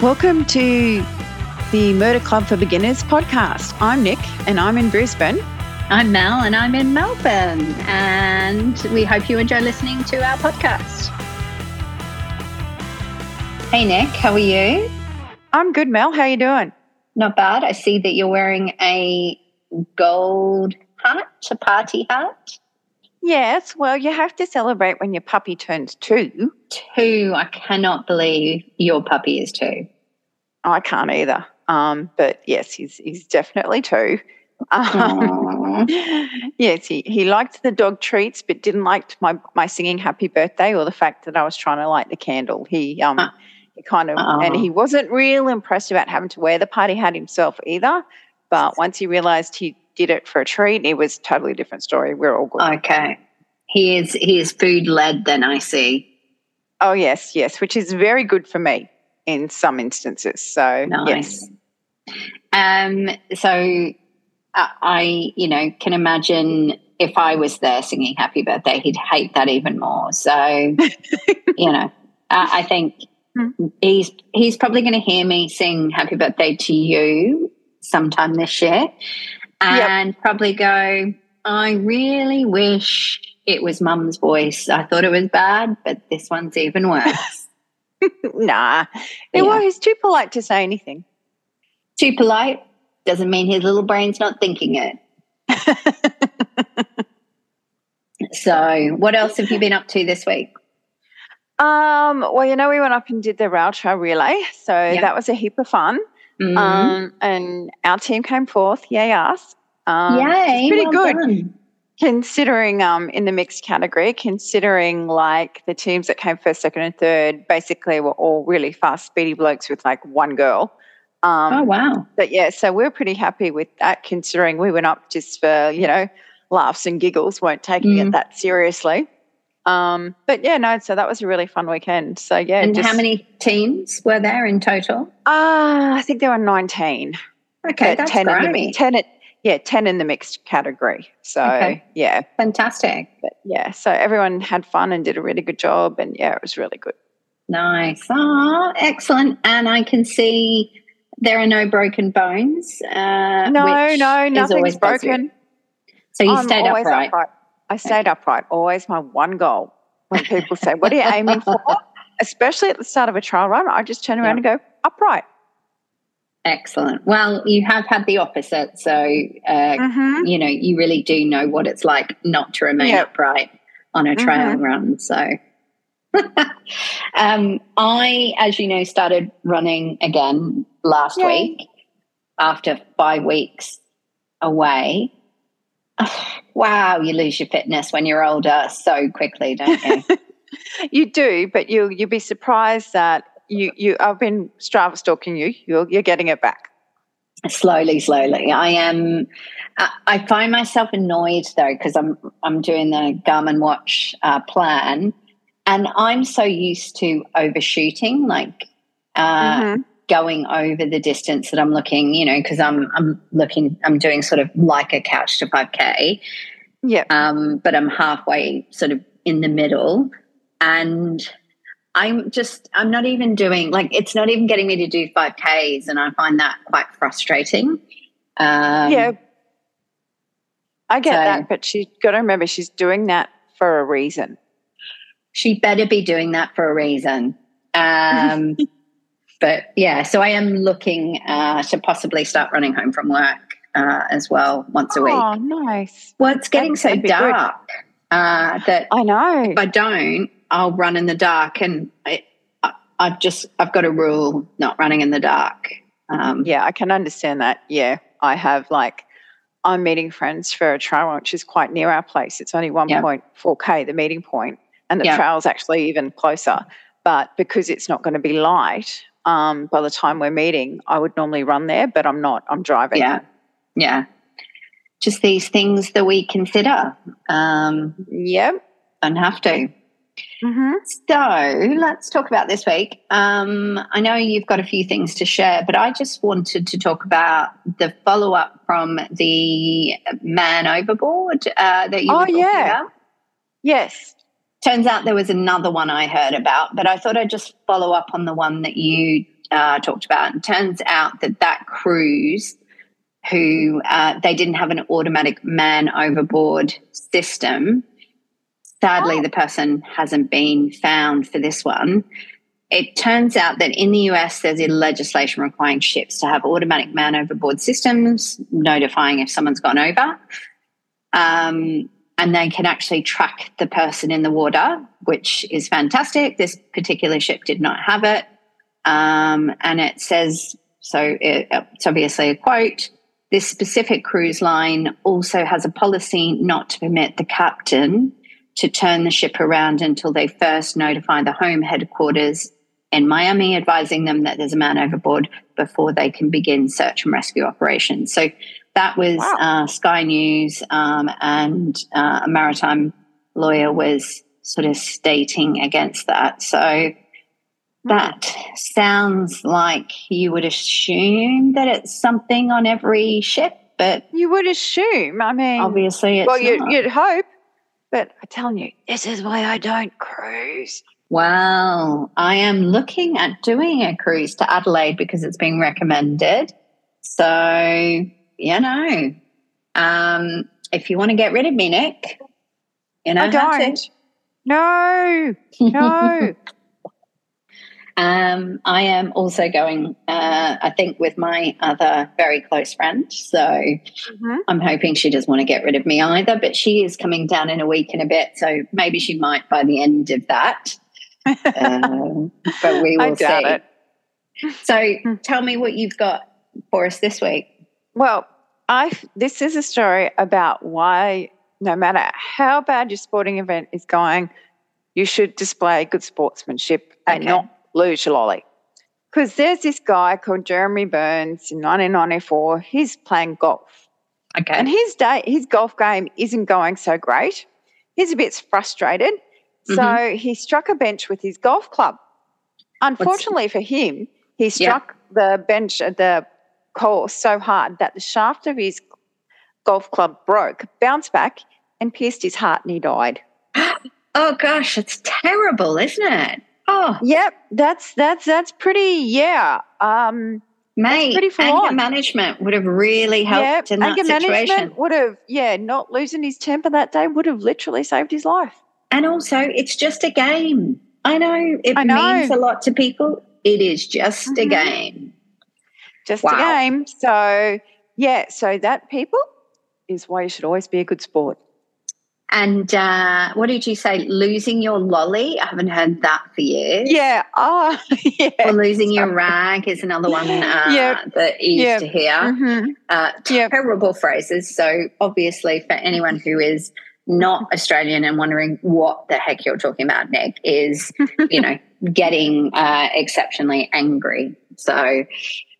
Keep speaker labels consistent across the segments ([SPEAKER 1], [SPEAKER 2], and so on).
[SPEAKER 1] Welcome to the Murder Club for Beginners podcast. I'm Nic and I'm in Brisbane.
[SPEAKER 2] I'm Mel and I'm in Melbourne. And we hope you enjoy listening to our podcast. Hey, Nic, how are you?
[SPEAKER 1] I'm good, Mel. How are you doing?
[SPEAKER 2] Not bad. I see that you're wearing a gold hat, a party hat.
[SPEAKER 1] Yes, well, you have to celebrate when your puppy turns two.
[SPEAKER 2] Two. I cannot believe your puppy is two.
[SPEAKER 1] I can't either. Um, but yes, he's he's definitely two. Um, yes, he, he liked the dog treats, but didn't like my my singing happy birthday or the fact that I was trying to light the candle. He um uh, he kind of uh, and he wasn't real impressed about having to wear the party hat himself either. But once he realized he did it for a treat, it was a totally different story. We're all good.
[SPEAKER 2] Okay. He is he is food led then I see.
[SPEAKER 1] Oh yes, yes, which is very good for me in some instances. So nice. yes.
[SPEAKER 2] Um so uh, I, you know, can imagine if I was there singing happy birthday, he'd hate that even more. So, you know, I, I think hmm. he's he's probably going to hear me sing happy birthday to you sometime this year and yep. probably go, I really wish it was mum's voice. I thought it was bad, but this one's even worse.
[SPEAKER 1] nah. Yeah. Well, he's too polite to say anything.
[SPEAKER 2] Too polite doesn't mean his little brain's not thinking it. so, what else have you been up to this week?
[SPEAKER 1] Um, well, you know, we went up and did the rail trail relay, so yeah. that was a heap of fun. Mm-hmm. Um, and our team came fourth. Yay, us.
[SPEAKER 2] Um, Yay.
[SPEAKER 1] Pretty well good. Done. Considering um, in the mixed category, considering like the teams that came first, second, and third basically were all really fast, speedy blokes with like one girl.
[SPEAKER 2] Um, oh, wow.
[SPEAKER 1] But yeah, so we're pretty happy with that considering we went up just for, you know, laughs and giggles, weren't taking mm. it that seriously. Um, but yeah, no, so that was a really fun weekend. So yeah.
[SPEAKER 2] And just, how many teams were there in total?
[SPEAKER 1] Uh, I think there were 19.
[SPEAKER 2] Okay, that's 10
[SPEAKER 1] great.
[SPEAKER 2] In the,
[SPEAKER 1] 10, yeah, 10 in the mixed category. So okay. yeah.
[SPEAKER 2] Fantastic.
[SPEAKER 1] But yeah, so everyone had fun and did a really good job. And yeah, it was really good.
[SPEAKER 2] Nice. Oh, excellent. And I can see there are no broken bones.
[SPEAKER 1] Uh, no, no, nothing's broken.
[SPEAKER 2] So you I'm stayed upright. upright.
[SPEAKER 1] I stayed upright, always my one goal. When people say, What are you aiming for? Especially at the start of a trial run, I just turn around and go, Upright.
[SPEAKER 2] Excellent. Well, you have had the opposite. So, uh, mm-hmm. you know, you really do know what it's like not to remain yep. upright on a trail mm-hmm. run. So, um, I, as you know, started running again last Yay. week after five weeks away. wow, you lose your fitness when you're older so quickly, don't you?
[SPEAKER 1] you do, but you you'll be surprised that you you I've been Strava stalking you. You're you're getting it back.
[SPEAKER 2] Slowly, slowly. I am. I find myself annoyed though because I'm I'm doing the Garmin Watch uh, plan, and I'm so used to overshooting, like uh, mm-hmm going over the distance that I'm looking, you know, because I'm I'm looking, I'm doing sort of like a couch to 5K.
[SPEAKER 1] Yeah.
[SPEAKER 2] Um, but I'm halfway sort of in the middle. And I'm just I'm not even doing like it's not even getting me to do 5Ks and I find that quite frustrating.
[SPEAKER 1] Um, yeah. I get so, that, but she's got to remember she's doing that for a reason.
[SPEAKER 2] She better be doing that for a reason. Um, but yeah, so I am looking uh, to possibly start running home from work uh, as well once a week.
[SPEAKER 1] Oh, nice.
[SPEAKER 2] Well, it's getting that'd, so dark uh, that
[SPEAKER 1] I know
[SPEAKER 2] if I don't, I'll run in the dark, and I, have just I've got a rule not running in the dark.
[SPEAKER 1] Um, yeah, I can understand that. Yeah, I have like I'm meeting friends for a trail which is quite near our place. It's only 1.4k the meeting point, and the yeah. trail's actually even closer. But because it's not going to be light, um, by the time we're meeting, I would normally run there, but I'm not. I'm driving.
[SPEAKER 2] Yeah. Yeah. Just these things that we consider. Um,
[SPEAKER 1] yep.
[SPEAKER 2] Don't have to. Mm-hmm. So let's talk about this week. Um, I know you've got a few things to share, but I just wanted to talk about the follow up from the man overboard uh, that you. Oh yeah. About.
[SPEAKER 1] Yes.
[SPEAKER 2] Turns out there was another one I heard about, but I thought I'd just follow up on the one that you uh, talked about. And turns out that that cruise, who uh, they didn't have an automatic man overboard system. Sadly, oh. the person hasn't been found for this one. It turns out that in the US, there's a legislation requiring ships to have automatic man overboard systems, notifying if someone's gone over. Um, and they can actually track the person in the water, which is fantastic. This particular ship did not have it. Um, and it says so it, it's obviously a quote. This specific cruise line also has a policy not to permit the captain to turn the ship around until they first notify the home headquarters in Miami, advising them that there's a man overboard before they can begin search and rescue operations. So that was wow. uh, Sky News, um, and uh, a maritime lawyer was sort of stating against that. So that sounds like you would assume that it's something on every ship, but
[SPEAKER 1] you would assume. I mean,
[SPEAKER 2] obviously, it's
[SPEAKER 1] well, you'd, you'd hope, but I'm telling you, this is why I don't cruise.
[SPEAKER 2] Well, I am looking at doing a cruise to Adelaide because it's being recommended. So you know, um, if you want to get rid of me, Nic, you know, I
[SPEAKER 1] don't. No, no.
[SPEAKER 2] um, I am also going, uh, I think, with my other very close friend. So mm-hmm. I'm hoping she doesn't want to get rid of me either, but she is coming down in a week and a bit. So maybe she might by the end of that. um, but we will see. It. So hmm. tell me what you've got for us this week.
[SPEAKER 1] Well, I this is a story about why no matter how bad your sporting event is going, you should display good sportsmanship and okay. not lose your lolly. Because there's this guy called Jeremy Burns in 1994. He's playing golf.
[SPEAKER 2] Okay.
[SPEAKER 1] And his day, his golf game isn't going so great. He's a bit frustrated. Mm-hmm. So he struck a bench with his golf club. Unfortunately What's... for him, he struck yeah. the bench at the course so hard that the shaft of his golf club broke, bounced back, and pierced his heart, and he died.
[SPEAKER 2] Oh gosh, it's terrible, isn't it? Oh,
[SPEAKER 1] yep. That's that's that's pretty. Yeah. Um,
[SPEAKER 2] Mate, pretty full anger on. management would have really helped yep, in that anger situation. management
[SPEAKER 1] would have, yeah, not losing his temper that day would have literally saved his life.
[SPEAKER 2] And also, it's just a game. I know it I know. means a lot to people. It is just mm-hmm. a game
[SPEAKER 1] just wow. a game. So, yeah, so that people is why you should always be a good sport.
[SPEAKER 2] And uh, what did you say? Losing your lolly? I haven't heard that for years.
[SPEAKER 1] Yeah. Oh, yeah.
[SPEAKER 2] Or losing your rag is another one uh, yep. that you used yep. to hear. Mm-hmm. Uh, terrible yep. phrases. So, obviously, for anyone who is not Australian and wondering what the heck you're talking about, Nic, is, you know, getting uh, exceptionally angry. So,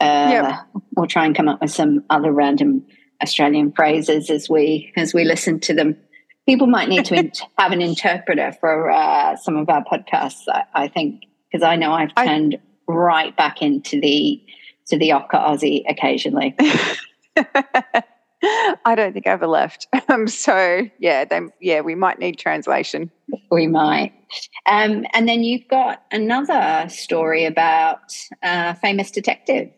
[SPEAKER 2] uh, yep. We'll try and come up with some other random Australian phrases as we as we listen to them. People might need to in- have an interpreter for uh, some of our podcasts. I, I think because I know I've turned I, right back into the to the Ocker Aussie occasionally.
[SPEAKER 1] I don't think I ever left. Um, so yeah, they, yeah, we might need translation.
[SPEAKER 2] We might. Um, and then you've got another story about a famous detective.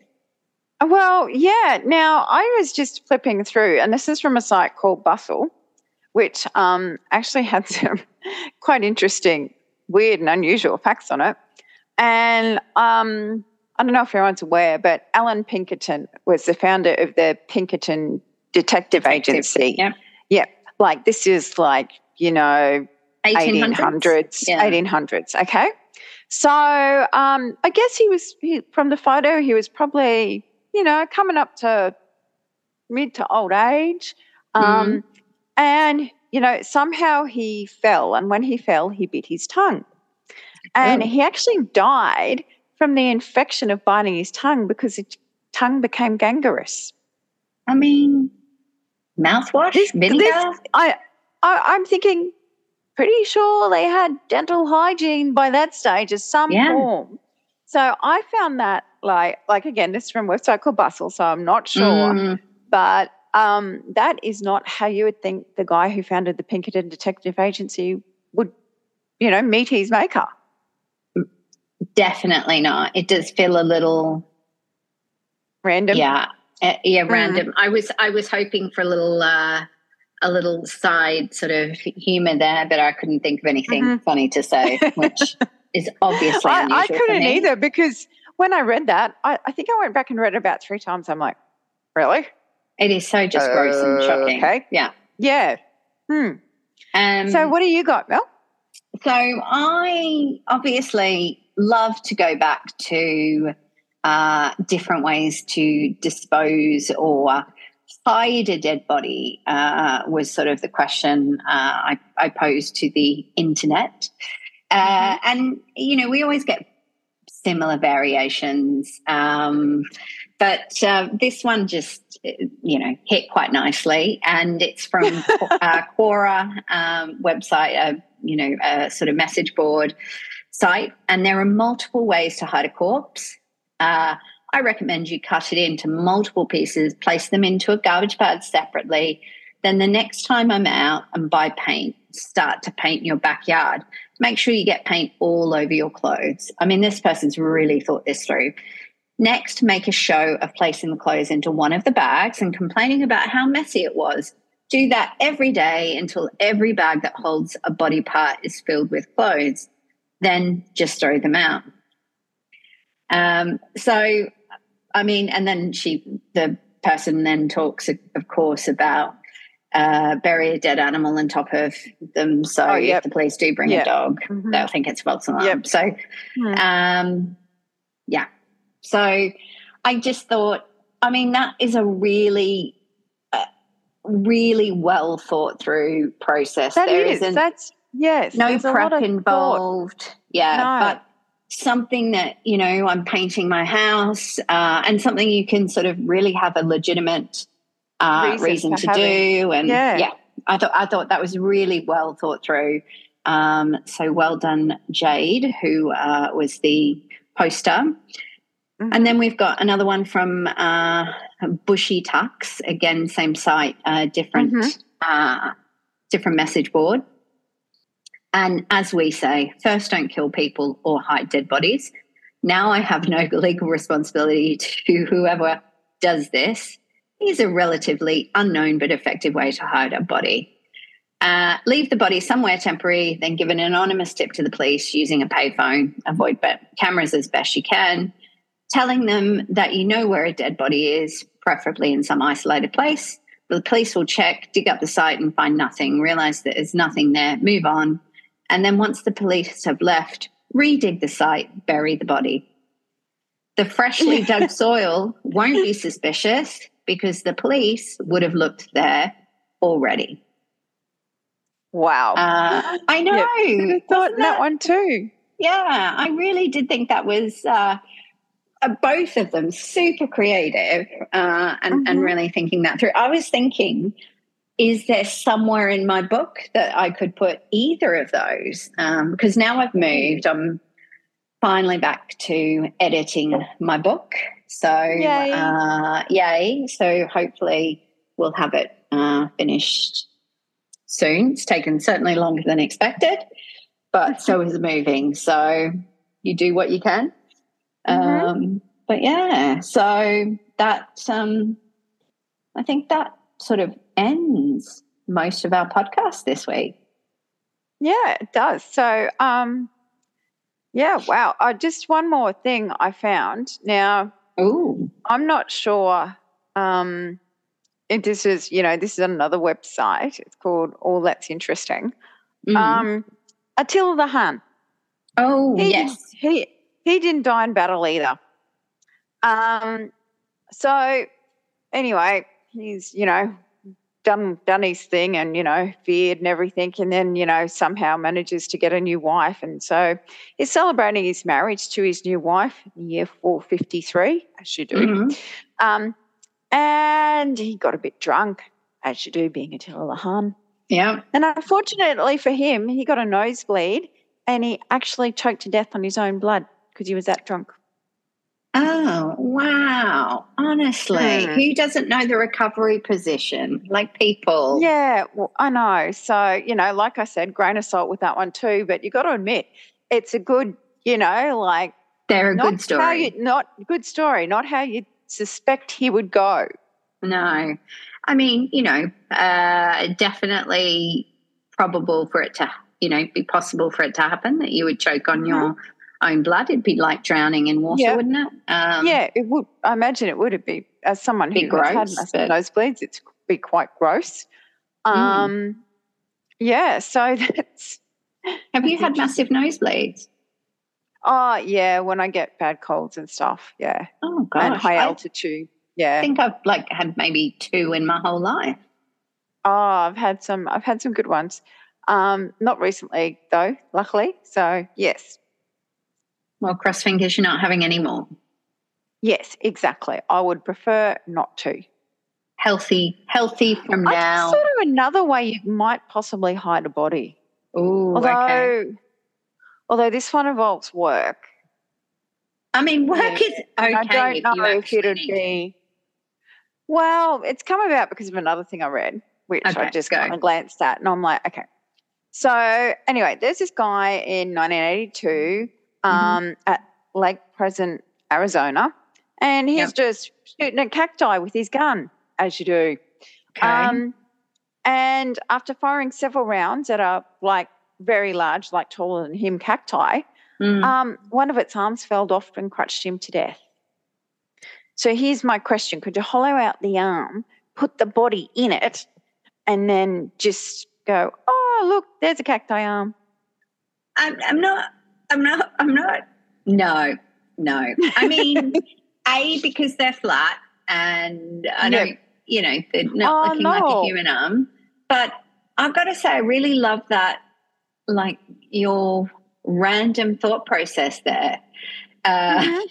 [SPEAKER 1] Well, yeah. Now, I was just flipping through, and this is from a site called Bustle, which um, actually had some quite interesting, weird, and unusual facts on it. And um, I don't know if everyone's aware, but Allan Pinkerton was the founder of the Pinkerton Detective, Detective Agency.
[SPEAKER 2] Yeah.
[SPEAKER 1] Yeah. Like this is like, you know, 1800s, 1800s. Yeah. 1800s okay. So um, I guess he was, he, from the photo, he was probably you know, coming up to mid to old age. Um, mm. And, you know, somehow he fell. And when he fell, he bit his tongue. And oh. he actually died from the infection of biting his tongue because his tongue became gangrenous.
[SPEAKER 2] I mean, mouthwash, this, vinegar? This,
[SPEAKER 1] I, I, I'm thinking, pretty sure they had dental hygiene by that stage of some yeah. form. So I found that like like again, this is from a website called Bustle, so I'm not sure. Mm. But um, that is not how you would think the guy who founded the Pinkerton Detective Agency would you know, meet his maker.
[SPEAKER 2] Definitely not. It does feel a little
[SPEAKER 1] random.
[SPEAKER 2] Yeah, uh, yeah, random. Mm. I was I was hoping for a little uh, a little side sort of humor there, but I couldn't think of anything mm-hmm. funny to say, which is obviously I,
[SPEAKER 1] I couldn't either because when I read that, I, I, think I went back and read it about three times. I'm like, really?
[SPEAKER 2] It is so just uh, gross and shocking. Okay. Yeah.
[SPEAKER 1] Yeah. Hmm. Um, so what do you got, Mel?
[SPEAKER 2] So I obviously love to go back to uh, different ways to dispose or hide a dead body uh, was sort of the question uh, I, I, posed to the internet. Uh, mm-hmm. And, you know, we always get similar variations. Um, but uh, this one just, you know, hit quite nicely. And it's from uh, Quora um, website, you know, a sort of message board site. And there are multiple ways to hide a corpse. Uh, I recommend you cut it into multiple pieces, place them into a garbage bag separately. Then the next time I'm out and buy paint, start to paint your backyard. Make sure you get paint all over your clothes. I mean, this person's really thought this through. Next, make a show of placing the clothes into one of the bags and complaining about how messy it was. Do that every day until every bag that holds a body part is filled with clothes. Then just throw them out. Um, so I mean, and then she, the person then talks, of course, about uh, bury a dead animal on top of them. So oh, yep. if the police do bring yep. a dog, mm-hmm. they'll think it's false alarm. Yep. So, mm. um, yeah. So I just thought, I mean, that is a really, uh, really well thought through process.
[SPEAKER 1] That there is. That's yes.
[SPEAKER 2] No prep involved. Thought. Yeah, no. but something that you know i'm painting my house uh, and something you can sort of really have a legitimate uh, reason, to do and yeah. yeah. i thought i thought that was really well thought through um, so well done jade who uh, was the poster mm-hmm. and then we've got another one from uh, bushy tucks again same site uh, different mm-hmm. Uh, different message board and as we say, first don't kill people or hide dead bodies. Now I have no legal responsibility to whoever does this. Is a relatively unknown but effective way to hide a body. Uh, leave the body somewhere temporary, then give an anonymous tip to the police using a payphone. Avoid cameras as best you can. Telling them that you know where a dead body is, preferably in some isolated place. The police will check, dig up the site, and find nothing. Realize that there's nothing there. Move on and then once the police have left, redig the site, bury the body. The freshly dug soil won't be suspicious because the police would have looked there already.
[SPEAKER 1] Wow.
[SPEAKER 2] Uh, I know.
[SPEAKER 1] Yeah, thought that, that, one too.
[SPEAKER 2] Yeah, I really did think that was uh, uh, both of them super creative uh, and, mm-hmm. and really thinking that through. I was thinking is there somewhere in my book that I could put either of those? Um, because now I've moved, I'm finally back to editing my book. So, yay. Uh, yay. So, hopefully, we'll have it uh, finished soon. It's taken certainly longer than expected, but so is moving. So, you do what you can. Mm-hmm. Um, but yeah, so that, um, I think that sort of ends most of our podcast this week.
[SPEAKER 1] Yeah, it does. So, um, yeah, wow. Uh, just one more thing I found. Now,
[SPEAKER 2] Ooh.
[SPEAKER 1] I'm not sure. Um, this is, you know, this is another website. It's called All That's Interesting. Mm. Um, Attila the Hun.
[SPEAKER 2] Oh, he yes.
[SPEAKER 1] He he didn't die in battle either. Um, so anyway, he's you know done done his thing and you know feared and everything and then you know somehow manages to get a new wife. And so he's celebrating his marriage to his new wife in year 453 as you do. Mm-hmm. um, and he got a bit drunk as you do being Attila the Hun
[SPEAKER 2] yeah.
[SPEAKER 1] And unfortunately for him he got a nosebleed and he actually choked to death on his own blood because he was that drunk
[SPEAKER 2] Oh, wow. Honestly,
[SPEAKER 1] Mm.
[SPEAKER 2] who doesn't know the recovery position? Like people.
[SPEAKER 1] Yeah, well, I know. So, you know, like I said, grain of salt with that one too, but you got to admit, it's a good, you know, like
[SPEAKER 2] They're a
[SPEAKER 1] not
[SPEAKER 2] good story.
[SPEAKER 1] you not good story, not how you suspect he would go.
[SPEAKER 2] No. I mean, you know, uh, definitely probable for it to, you know, be possible for it to happen that you would choke on your own blood. It'd be like drowning in water,
[SPEAKER 1] Yeah.
[SPEAKER 2] wouldn't it? Um,
[SPEAKER 1] yeah, it would. I imagine it would be as someone who had
[SPEAKER 2] gross,
[SPEAKER 1] massive
[SPEAKER 2] but-
[SPEAKER 1] nosebleeds. It's be quite gross.
[SPEAKER 2] Mm.
[SPEAKER 1] Um, yeah. So that's.
[SPEAKER 2] Have you had massive nosebleeds?
[SPEAKER 1] Oh yeah, when I get bad colds and stuff. Yeah,
[SPEAKER 2] Oh, gosh.
[SPEAKER 1] and high
[SPEAKER 2] I
[SPEAKER 1] altitude. Yeah.
[SPEAKER 2] I think I've like had maybe two in my whole life.
[SPEAKER 1] Oh, I've had some. I've had some good ones. Um, not recently though, luckily. So yes,
[SPEAKER 2] Well, cross fingers, you're not having any more.
[SPEAKER 1] yes, exactly. I would prefer not to.
[SPEAKER 2] Healthy, healthy from
[SPEAKER 1] I
[SPEAKER 2] now.
[SPEAKER 1] sort of another way you might possibly hide a body.
[SPEAKER 2] Ooh,
[SPEAKER 1] although,
[SPEAKER 2] okay.
[SPEAKER 1] although this one involves work.
[SPEAKER 2] I mean, work
[SPEAKER 1] Yeah.
[SPEAKER 2] is okay
[SPEAKER 1] I don't
[SPEAKER 2] if
[SPEAKER 1] know if it'd be. Well, it's come about because of another thing I read, which I just
[SPEAKER 2] go.
[SPEAKER 1] kind of glanced at, and I'm like, okay. So anyway, there's this guy in 1982
[SPEAKER 2] Mm-hmm.
[SPEAKER 1] um, at Lake Pleasant, Arizona, and he's
[SPEAKER 2] Yep.
[SPEAKER 1] just shooting at cacti with his gun, as you do.
[SPEAKER 2] Okay.
[SPEAKER 1] Um, and after firing several rounds at a like very large, like taller than him cacti,
[SPEAKER 2] Mm.
[SPEAKER 1] um, one of its arms fell off and crushed him to death. So here's my question: Could you hollow out the arm, put the body in it, and then just go, "Oh, look, there's a cacti arm."
[SPEAKER 2] I'm, I'm not. I'm not. I'm not. No, no. I mean, a because they're flat, and I
[SPEAKER 1] Yeah.
[SPEAKER 2] don't. You know, they're not
[SPEAKER 1] Oh,
[SPEAKER 2] looking like a human arm. But I've got to say, I really love that. Like your random thought process there. Uh,
[SPEAKER 1] Mhm.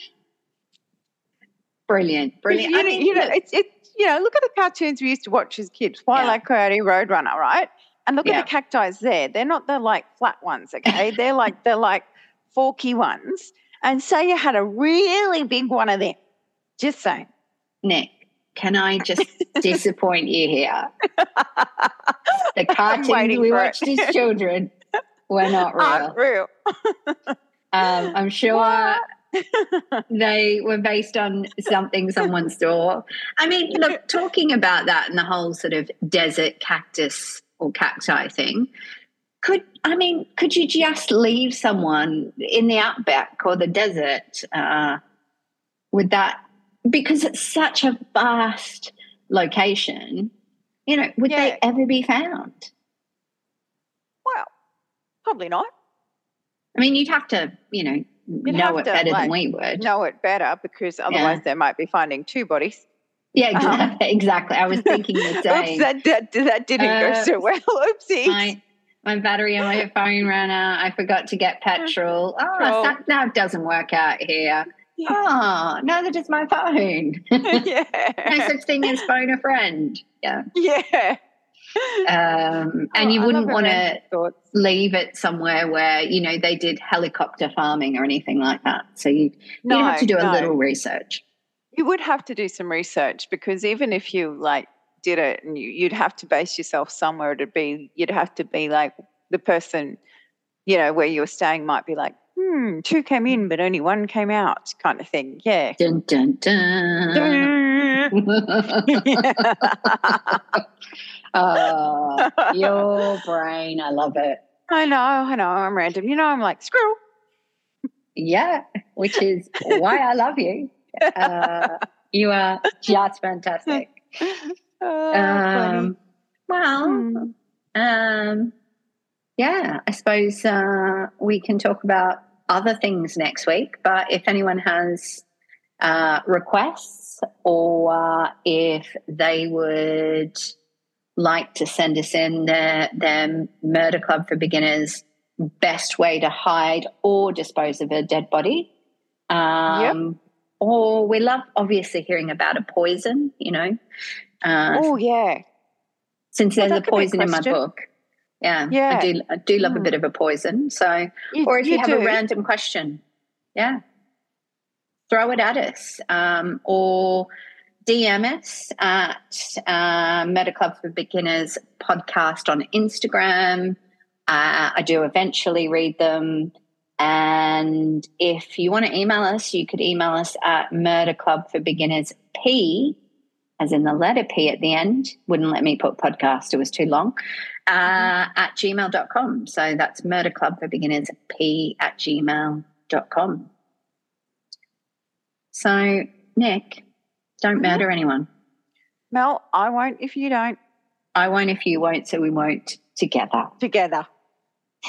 [SPEAKER 2] Brilliant, brilliant.
[SPEAKER 1] You,
[SPEAKER 2] I
[SPEAKER 1] know-
[SPEAKER 2] mean,
[SPEAKER 1] you know,
[SPEAKER 2] look,
[SPEAKER 1] it's it. You know, look at the cartoons we used to watch as kids, Twilight Coyote, Roadrunner, right? And look
[SPEAKER 2] Yeah.
[SPEAKER 1] at the cacti there. They're not the like flat ones, okay? They're like they're like forky ones. And say you had a really big one of them. Just saying.
[SPEAKER 2] Nic, can I just disappoint you here? The cartoons we
[SPEAKER 1] for it.
[SPEAKER 2] watched as children were not real.
[SPEAKER 1] Aren't real.
[SPEAKER 2] Um, I'm sure
[SPEAKER 1] What?
[SPEAKER 2] they were based on something someone saw. I mean, look, talking about that and the whole sort of desert cactus or cacti thing, could I mean, could you just leave someone in the outback or the desert uh, with that? Because it's such a vast location, you know, would
[SPEAKER 1] Yeah.
[SPEAKER 2] they ever be found?
[SPEAKER 1] Well, probably not.
[SPEAKER 2] I mean, you'd have to, you know,
[SPEAKER 1] You'd
[SPEAKER 2] know it
[SPEAKER 1] to,
[SPEAKER 2] better
[SPEAKER 1] like,
[SPEAKER 2] than we would.
[SPEAKER 1] Know it better because otherwise they might be finding two bodies.
[SPEAKER 2] Yeah,
[SPEAKER 1] Um,
[SPEAKER 2] exactly. exactly. I was thinking the
[SPEAKER 1] Oops,
[SPEAKER 2] same.
[SPEAKER 1] that, that, that didn't go
[SPEAKER 2] Uh,
[SPEAKER 1] so well. Oopsies.
[SPEAKER 2] my my battery on my phone ran out. I forgot to get petrol. Oh, sat nav doesn't work out here. Oh, neither does my phone. no
[SPEAKER 1] yeah.
[SPEAKER 2] such thing as phone a friend. Yeah.
[SPEAKER 1] Yeah.
[SPEAKER 2] Um, and
[SPEAKER 1] Oh,
[SPEAKER 2] you wouldn't want to leave it somewhere where you know they did helicopter farming or anything like that. So you
[SPEAKER 1] No,
[SPEAKER 2] you have to do a little research.
[SPEAKER 1] You would have to do some research because even if you like did it and you, you'd have to base yourself somewhere to be, you'd have to be like the person, you know, where you were staying might be like, hmm, two came in, but only one came out kind of thing. Yeah.
[SPEAKER 2] Dun dun dun. oh, your brain. I love it.
[SPEAKER 1] I know, I know, I'm random. You know, I'm like, screw
[SPEAKER 2] Yeah, which is why I love you. Uh, you are just fantastic.
[SPEAKER 1] Oh.
[SPEAKER 2] Um, well,
[SPEAKER 1] Hmm.
[SPEAKER 2] um, yeah, I suppose uh, we can talk about other things next week. But if anyone has uh, requests or uh, if they would like to send us in their, their Murder Club for Beginners best way to hide or dispose of a dead body. Um, Or we love obviously hearing about a poison, you know. Uh,
[SPEAKER 1] Oh, yeah.
[SPEAKER 2] since
[SPEAKER 1] Well,
[SPEAKER 2] there's a
[SPEAKER 1] be a
[SPEAKER 2] poison in my book. Yeah,
[SPEAKER 1] Yeah.
[SPEAKER 2] I do. I do love a
[SPEAKER 1] Hmm.
[SPEAKER 2] bit of a poison. So,
[SPEAKER 1] You-
[SPEAKER 2] or if you, have a random question, yeah, throw it at us um, or DM us at uh, Murder Club for Beginners podcast on Instagram. Uh, I do eventually read them. And if you want to email us, you could email us at Murder Club for Beginners P, as in the letter P at the end. Wouldn't let me put podcast, it was too long, uh, at gmail.com. So that's Murder Club for Beginners P at gmail.com. So, Nic, don't mm-hmm. murder anyone.
[SPEAKER 1] Mel, I won't if you don't.
[SPEAKER 2] I won't if you won't, so we won't together.
[SPEAKER 1] Together.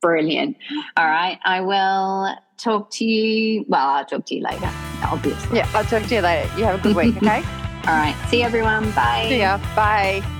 [SPEAKER 2] Brilliant. All right. I will talk to you. Well, I'll talk to you later, obviously.
[SPEAKER 1] Yeah, I'll talk to you later. You have a good week, okay?
[SPEAKER 2] All right. See everyone. Bye.
[SPEAKER 1] See ya. Bye.